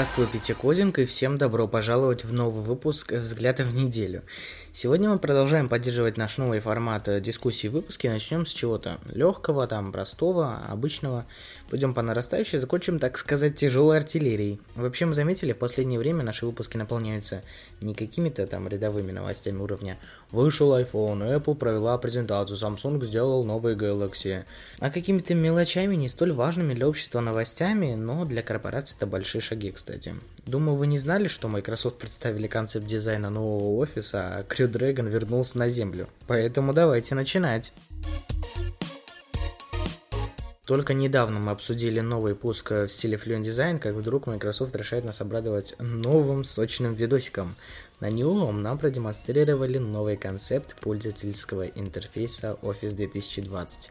Здравствуй, Пятикодинг, и всем добро пожаловать в новый выпуск «Взгляда в неделю». Сегодня мы продолжаем поддерживать наш новый формат э, дискуссии выпуски. Начнем с чего-то легкого, там, простого, обычного. Пойдем по нарастающей, закончим, так сказать, тяжелой артиллерией. Вообще, мы заметили, в последнее время наши выпуски наполняются не какими-то там рядовыми новостями уровня «Вышел iPhone, Apple провела презентацию, Samsung сделал новый Galaxy», а какими-то мелочами, не столь важными для общества новостями, но для корпораций это большие шаги, кстати. Думаю, вы не знали, что Microsoft представили концепт дизайна нового офиса, а Crew Dragon вернулся на Землю. Поэтому давайте начинать. Только недавно мы обсудили новый пуск в стиле Fluent Design, как вдруг Microsoft решает нас обрадовать новым сочным видосиком. На нем нам продемонстрировали новый концепт пользовательского интерфейса Office 2020.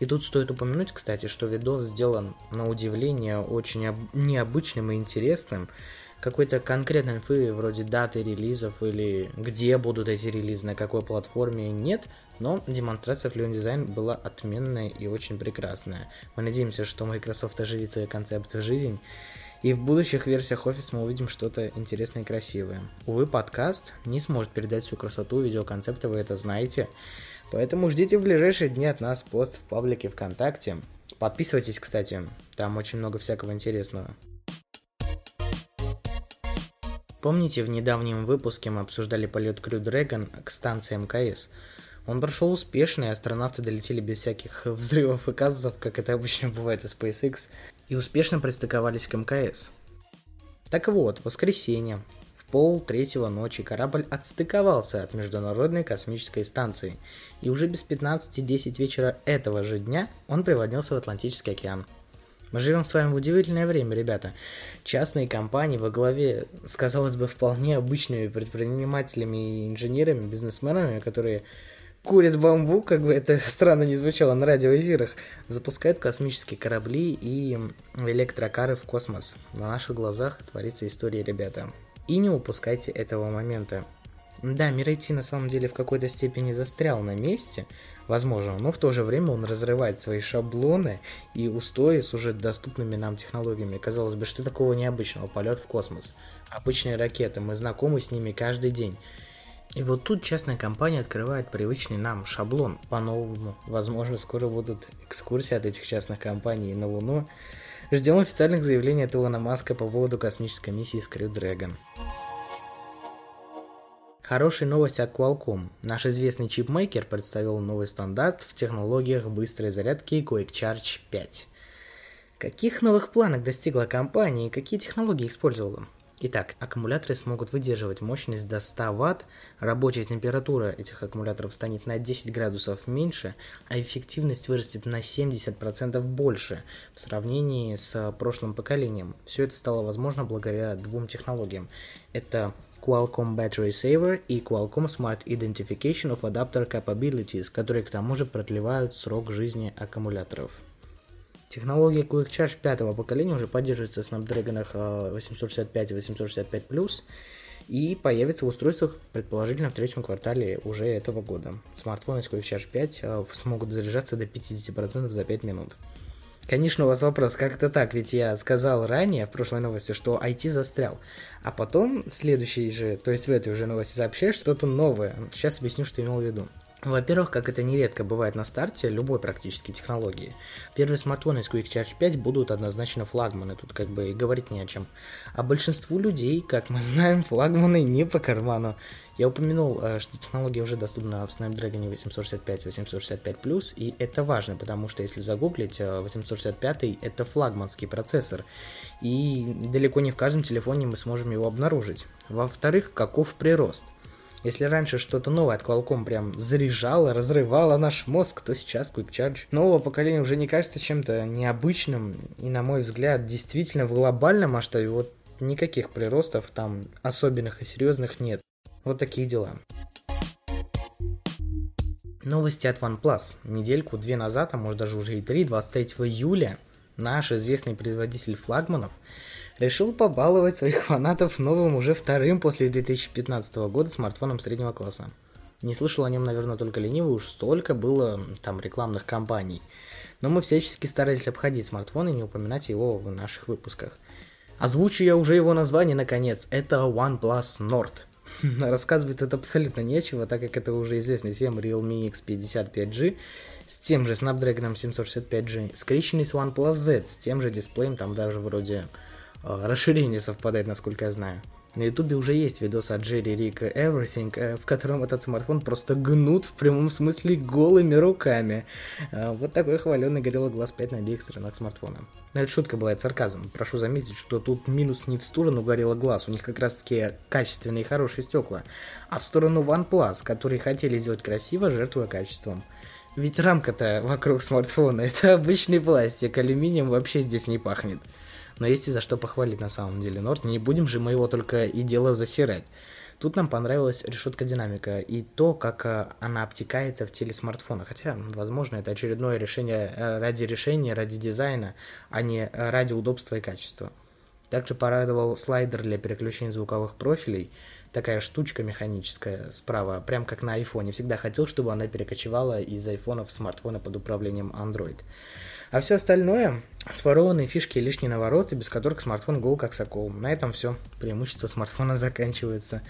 И тут стоит упомянуть, кстати, что видос сделан на удивление очень необычным и интересным какой-то конкретной инфы, вроде даты релизов или где будут эти релизы, на какой платформе, нет, но демонстрация Fluent Design была отменная и очень прекрасная. Мы надеемся, что Microsoft оживит свои концепты в жизнь, и в будущих версиях Office мы увидим что-то интересное и красивое. Увы, подкаст не сможет передать всю красоту видеоконцепта, вы это знаете. Поэтому ждите в ближайшие дни от нас пост в паблике ВКонтакте. Подписывайтесь, кстати, там очень много всякого интересного. Помните, в недавнем выпуске мы обсуждали полет Crew Dragon к станции МКС? Он прошел успешно, и астронавты долетели без всяких взрывов и казусов, как это обычно бывает из SpaceX, и успешно пристыковались к МКС. Так вот, в воскресенье, в пол третьего ночи корабль отстыковался от Международной космической станции, и уже без 15.10 вечера этого же дня он приводнился в Атлантический океан – мы живем с вами в удивительное время, ребята. Частные компании во главе с, казалось бы, вполне обычными предпринимателями и инженерами, бизнесменами, которые курят бамбук, как бы это странно не звучало на радиоэфирах, запускают космические корабли и электрокары в космос. На наших глазах творится история, ребята. И не упускайте этого момента. Да, мир на самом деле в какой-то степени застрял на месте, возможно, но в то же время он разрывает свои шаблоны и устои с уже доступными нам технологиями. Казалось бы, что такого необычного? Полет в космос. Обычные ракеты, мы знакомы с ними каждый день. И вот тут частная компания открывает привычный нам шаблон по-новому. Возможно, скоро будут экскурсии от этих частных компаний на Луну. Ждем официальных заявлений от Илона Маска по поводу космической миссии Crew Dragon. Хорошая новость от Qualcomm. Наш известный чипмейкер представил новый стандарт в технологиях быстрой зарядки Quick Charge 5. Каких новых планок достигла компания и какие технологии использовала? Итак, аккумуляторы смогут выдерживать мощность до 100 Вт, рабочая температура этих аккумуляторов станет на 10 градусов меньше, а эффективность вырастет на 70% больше в сравнении с прошлым поколением. Все это стало возможно благодаря двум технологиям. Это Qualcomm Battery Saver и Qualcomm Smart Identification of Adapter Capabilities, которые к тому же продлевают срок жизни аккумуляторов. Технология Quick Charge пятого поколения уже поддерживается в Snapdragon 865 и 865 Plus и появится в устройствах предположительно в третьем квартале уже этого года. Смартфоны с Quick Charge 5 э, смогут заряжаться до 50% за 5 минут. Конечно, у вас вопрос, как это так? Ведь я сказал ранее в прошлой новости, что IT застрял. А потом в следующей же, то есть в этой уже новости сообщаешь что-то новое. Сейчас объясню, что имел в виду. Во-первых, как это нередко бывает на старте любой практически технологии, первые смартфоны с Quick Charge 5 будут однозначно флагманы, тут как бы и говорить не о чем. А большинству людей, как мы знаем, флагманы не по карману. Я упомянул, э, что технология уже доступна в Snapdragon 865 и 865+, и это важно, потому что если загуглить, 865 э, это флагманский процессор, и далеко не в каждом телефоне мы сможем его обнаружить. Во-вторых, каков прирост – если раньше что-то новое от Qualcomm прям заряжало, разрывало наш мозг, то сейчас Quick Charge нового поколения уже не кажется чем-то необычным. И, на мой взгляд, действительно в глобальном масштабе вот никаких приростов там особенных и серьезных нет. Вот такие дела. Новости от OnePlus. Недельку-две назад, а может даже уже и три, 23 июля, наш известный производитель флагманов решил побаловать своих фанатов новым уже вторым после 2015 года смартфоном среднего класса. Не слышал о нем, наверное, только ленивый, уж столько было там рекламных кампаний. Но мы всячески старались обходить смартфон и не упоминать его в наших выпусках. Озвучу я уже его название наконец. Это OnePlus Nord. Рассказывать это абсолютно нечего, так как это уже известный всем Realme X55G с тем же Snapdragon 765G, скрещенный с OnePlus Z, с тем же дисплеем, там даже вроде расширение совпадает, насколько я знаю. На ютубе уже есть видос от Джерри Рика Everything, э, в котором этот смартфон просто гнут в прямом смысле голыми руками. Э, вот такой хваленый Gorilla Glass 5 на обеих сторонах смартфона. Но это шутка была, это сарказм. Прошу заметить, что тут минус не в сторону Gorilla Glass, у них как раз таки качественные и хорошие стекла, а в сторону OnePlus, которые хотели сделать красиво, жертвуя качеством. Ведь рамка-то вокруг смартфона это обычный пластик, алюминием вообще здесь не пахнет но есть и за что похвалить на самом деле Норд. Не будем же мы его только и дело засирать. Тут нам понравилась решетка динамика и то, как э, она обтекается в теле смартфона. Хотя, возможно, это очередное решение э, ради решения, ради дизайна, а не э, ради удобства и качества. Также порадовал слайдер для переключения звуковых профилей. Такая штучка механическая справа, прям как на айфоне. Всегда хотел, чтобы она перекочевала из айфона в смартфоны под управлением Android. А все остальное Сворованные фишки и лишние навороты, без которых смартфон гол как сокол. На этом все. Преимущество смартфона заканчивается.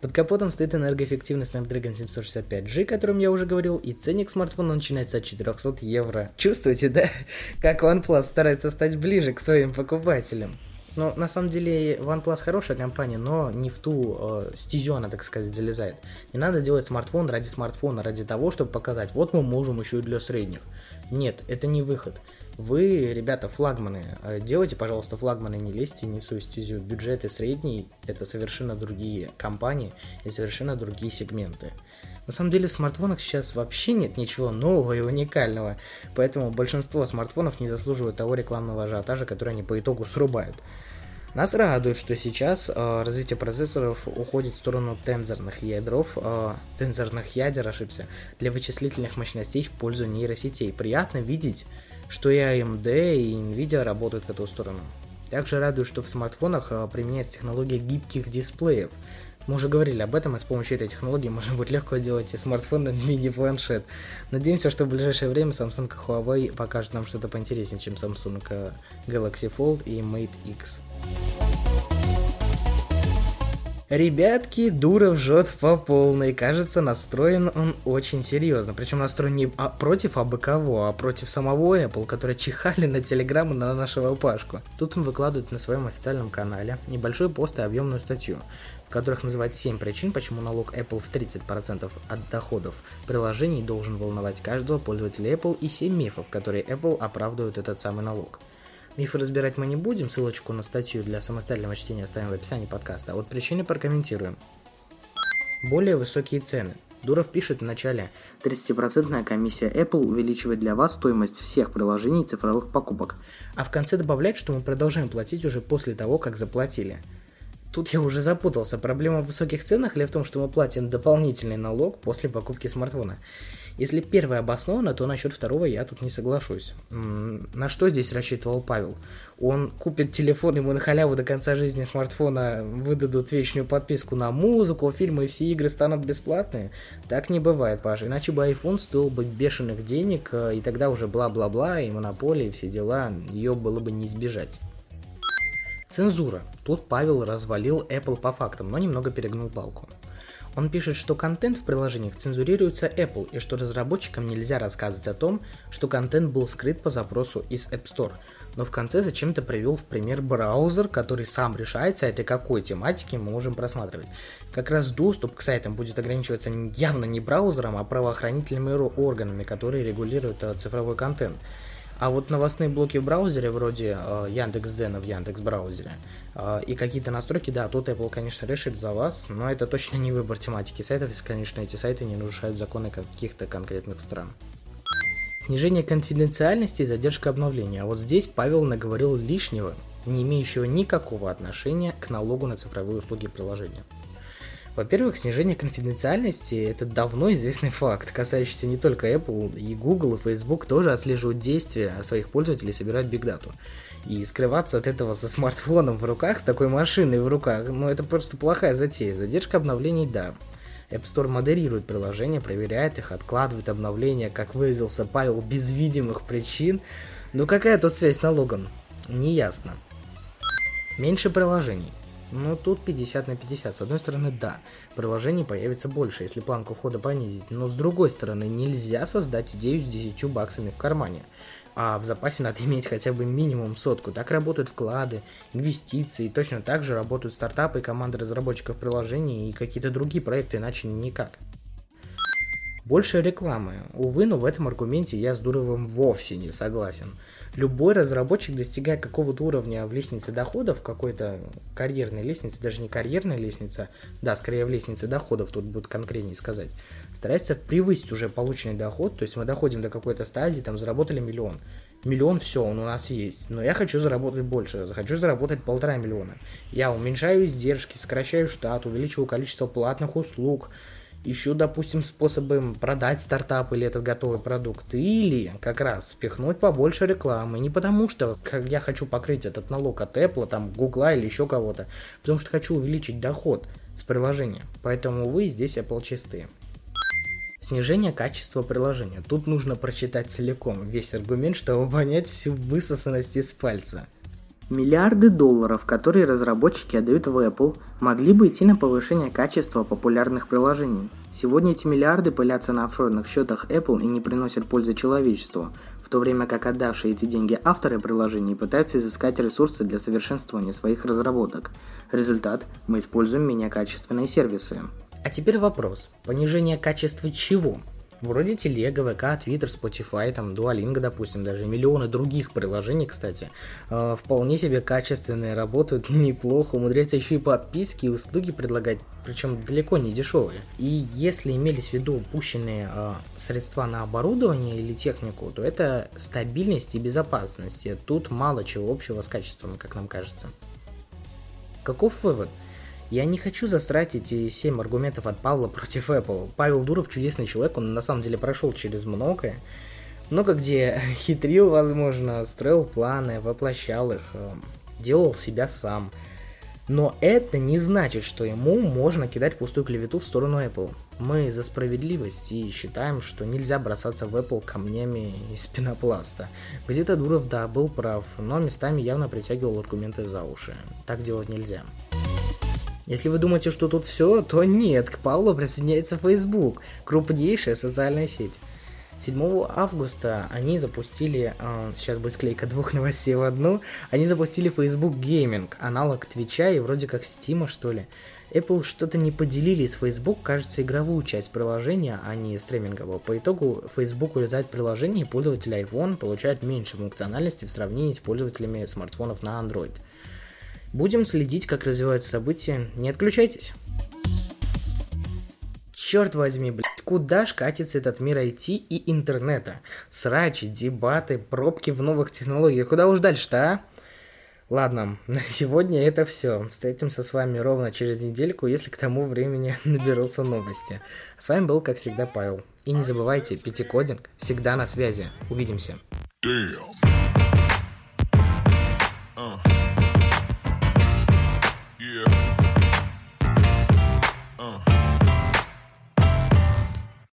Под капотом стоит энергоэффективный Snapdragon 765G, о котором я уже говорил, и ценник смартфона начинается от 400 евро. Чувствуете, да? Как OnePlus старается стать ближе к своим покупателям. Но на самом деле OnePlus хорошая компания, но не в ту э, стезю она, так сказать, залезает. Не надо делать смартфон ради смартфона, ради того, чтобы показать, вот мы можем еще и для средних. Нет, это не выход. Вы, ребята, флагманы. Э, делайте, пожалуйста, флагманы, не лезьте не в свою стезю. Бюджеты средние – это совершенно другие компании и совершенно другие сегменты. На самом деле в смартфонах сейчас вообще нет ничего нового и уникального, поэтому большинство смартфонов не заслуживают того рекламного ажиотажа, который они по итогу срубают. Нас радует, что сейчас э, развитие процессоров уходит в сторону тензорных ядров, э, тензорных ядер, ошибся, для вычислительных мощностей в пользу нейросетей. Приятно видеть, что и AMD, и Nvidia работают в эту сторону. Также радует, что в смартфонах э, применяется технология гибких дисплеев. Мы уже говорили об этом, и с помощью этой технологии можно будет легко делать и смартфон, и мини-планшет. Надеемся, что в ближайшее время Samsung и Huawei покажут нам что-то поинтереснее, чем Samsung Galaxy Fold и Mate X. Ребятки, Дуров жжет по полной. Кажется, настроен он очень серьезно. Причем настроен не а против абы кого, а против самого Apple, которые чихали на телеграмму на нашего Пашку. Тут он выкладывает на своем официальном канале небольшой пост и объемную статью, в которых называет 7 причин, почему налог Apple в 30% от доходов приложений должен волновать каждого пользователя Apple и 7 мифов, которые Apple оправдывают этот самый налог. Мифы разбирать мы не будем, ссылочку на статью для самостоятельного чтения оставим в описании подкаста, а вот причины прокомментируем. Более высокие цены. Дуров пишет в начале, 30% комиссия Apple увеличивает для вас стоимость всех приложений и цифровых покупок, а в конце добавляет, что мы продолжаем платить уже после того, как заплатили. Тут я уже запутался. Проблема в высоких ценах или в том, что мы платим дополнительный налог после покупки смартфона? Если первое обосновано, то насчет второго я тут не соглашусь. На что здесь рассчитывал Павел? Он купит телефон, ему на халяву до конца жизни смартфона выдадут вечную подписку на музыку, фильмы и все игры станут бесплатные? Так не бывает, Паша. Иначе бы iPhone стоил бы бешеных денег, э, и тогда уже бла-бла-бла, и монополия, и все дела, ее было бы не избежать. Цензура. Тут Павел развалил Apple по фактам, но немного перегнул палку. Он пишет, что контент в приложениях цензурируется Apple и что разработчикам нельзя рассказывать о том, что контент был скрыт по запросу из App Store. Но в конце зачем-то привел в пример браузер, который сам решает, сайты какой тематики мы можем просматривать. Как раз доступ к сайтам будет ограничиваться явно не браузером, а правоохранительными органами, которые регулируют э, цифровой контент. А вот новостные блоки в браузере, вроде э, Яндекс.Дзена в Яндекс браузере, э, и какие-то настройки, да, тут Apple, конечно, решит за вас, но это точно не выбор тематики сайтов, если, конечно, эти сайты не нарушают законы каких-то конкретных стран. Снижение конфиденциальности и задержка обновления. А вот здесь Павел наговорил лишнего, не имеющего никакого отношения к налогу на цифровые услуги приложения. Во-первых, снижение конфиденциальности – это давно известный факт, касающийся не только Apple, и Google, и Facebook тоже отслеживают действия своих пользователей собирают бигдату. И скрываться от этого со смартфоном в руках, с такой машиной в руках, ну это просто плохая затея. Задержка обновлений – да. App Store модерирует приложения, проверяет их, откладывает обновления, как выразился Павел, без видимых причин. Но какая тут связь с налогом? Неясно. Меньше приложений. Ну, тут 50 на 50. С одной стороны, да, приложений появится больше, если планку входа понизить. Но с другой стороны, нельзя создать идею с 10 баксами в кармане. А в запасе надо иметь хотя бы минимум сотку. Так работают вклады, инвестиции. Точно так же работают стартапы, команды разработчиков приложений и какие-то другие проекты, иначе никак. Больше рекламы. Увы, но в этом аргументе я с Дуровым вовсе не согласен. Любой разработчик, достигая какого-то уровня в лестнице доходов, какой-то карьерной лестнице, даже не карьерной лестнице, да, скорее в лестнице доходов, тут будет конкретнее сказать, старается превысить уже полученный доход, то есть мы доходим до какой-то стадии, там заработали миллион. Миллион, все, он у нас есть. Но я хочу заработать больше, хочу заработать полтора миллиона. Я уменьшаю издержки, сокращаю штат, увеличиваю количество платных услуг, ищу, допустим, способы продать стартап или этот готовый продукт, или как раз впихнуть побольше рекламы. Не потому что я хочу покрыть этот налог от Apple, там, Google или еще кого-то, потому что хочу увеличить доход с приложения. Поэтому вы здесь Apple чистые. Снижение качества приложения. Тут нужно прочитать целиком весь аргумент, чтобы понять всю высосанность из пальца. Миллиарды долларов, которые разработчики отдают в Apple, могли бы идти на повышение качества популярных приложений. Сегодня эти миллиарды пылятся на офшорных счетах Apple и не приносят пользы человечеству, в то время как отдавшие эти деньги авторы приложений пытаются изыскать ресурсы для совершенствования своих разработок. Результат – мы используем менее качественные сервисы. А теперь вопрос. Понижение качества чего? Вроде Телега, ВК, Твиттер, Spotify, там, Duolingo, допустим, даже миллионы других приложений, кстати, э, вполне себе качественные, работают неплохо, умудряются еще и подписки и услуги предлагать, причем далеко не дешевые. И если имелись в виду упущенные э, средства на оборудование или технику, то это стабильность и безопасность. И тут мало чего общего с качеством, как нам кажется. Каков вывод? Я не хочу засрать эти 7 аргументов от Павла против Apple. Павел Дуров чудесный человек, он на самом деле прошел через многое. Много где хитрил, возможно, строил планы, воплощал их, э, делал себя сам. Но это не значит, что ему можно кидать пустую клевету в сторону Apple. Мы за справедливость и считаем, что нельзя бросаться в Apple камнями из пенопласта. Где-то Дуров, да, был прав, но местами явно притягивал аргументы за уши. Так делать нельзя. Если вы думаете, что тут все, то нет, к Павлу присоединяется Facebook, крупнейшая социальная сеть. 7 августа они запустили, э, сейчас будет склейка двух новостей в одну, они запустили Facebook Gaming, аналог Твича и вроде как Стима что ли. Apple что-то не поделили с Facebook, кажется, игровую часть приложения, а не стриминговую. По итогу Facebook урезает приложение, и пользователи iPhone получают меньше функциональности в сравнении с пользователями смартфонов на Android. Будем следить, как развиваются события. Не отключайтесь. Черт возьми, блядь, куда ж катится этот мир IT и интернета? Срачи, дебаты, пробки в новых технологиях. Куда уж дальше-то, а? Ладно, на сегодня это все. Встретимся с вами ровно через недельку, если к тому времени наберутся новости. С вами был, как всегда, Павел. И не забывайте, пятикодинг всегда на связи. Увидимся. Damn. Uh.